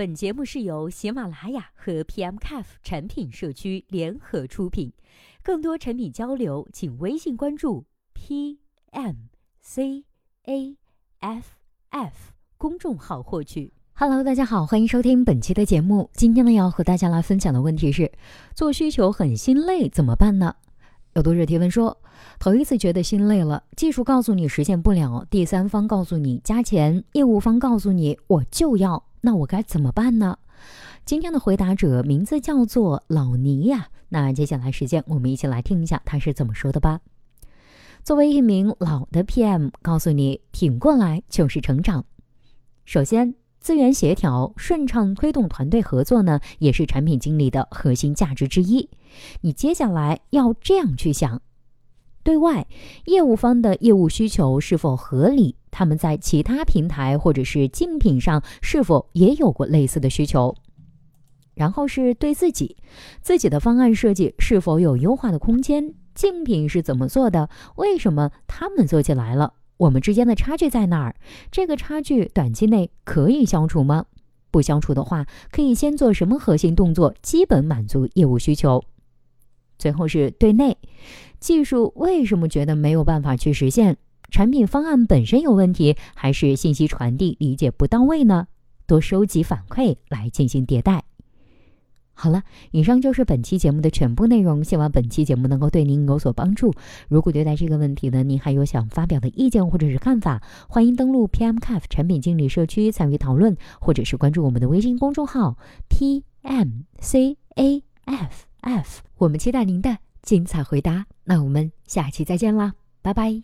本节目是由喜马拉雅和 PMCAF 产品社区联合出品，更多产品交流，请微信关注 PMCAF F 公众号获取。Hello，大家好，欢迎收听本期的节目。今天呢，要和大家来分享的问题是：做需求很心累，怎么办呢？有读者提问说，头一次觉得心累了，技术告诉你实现不了，第三方告诉你加钱，业务方告诉你我就要，那我该怎么办呢？今天的回答者名字叫做老倪呀。那接下来时间，我们一起来听一下他是怎么说的吧。作为一名老的 PM，告诉你挺过来就是成长。首先，资源协调、顺畅推动团队合作呢，也是产品经理的核心价值之一。你接下来要这样去想：对外业务方的业务需求是否合理？他们在其他平台或者是竞品上是否也有过类似的需求？然后是对自己，自己的方案设计是否有优化的空间？竞品是怎么做的？为什么他们做起来了？我们之间的差距在哪儿？这个差距短期内可以消除吗？不消除的话，可以先做什么核心动作，基本满足业务需求？最后是对内，技术为什么觉得没有办法去实现？产品方案本身有问题，还是信息传递理解不到位呢？多收集反馈来进行迭代。好了，以上就是本期节目的全部内容。希望本期节目能够对您有所帮助。如果对待这个问题呢，您还有想发表的意见或者是看法，欢迎登录 PMCAF 产品经理社区参与讨论，或者是关注我们的微信公众号 PMCAFF。我们期待您的精彩回答。那我们下期再见啦，拜拜。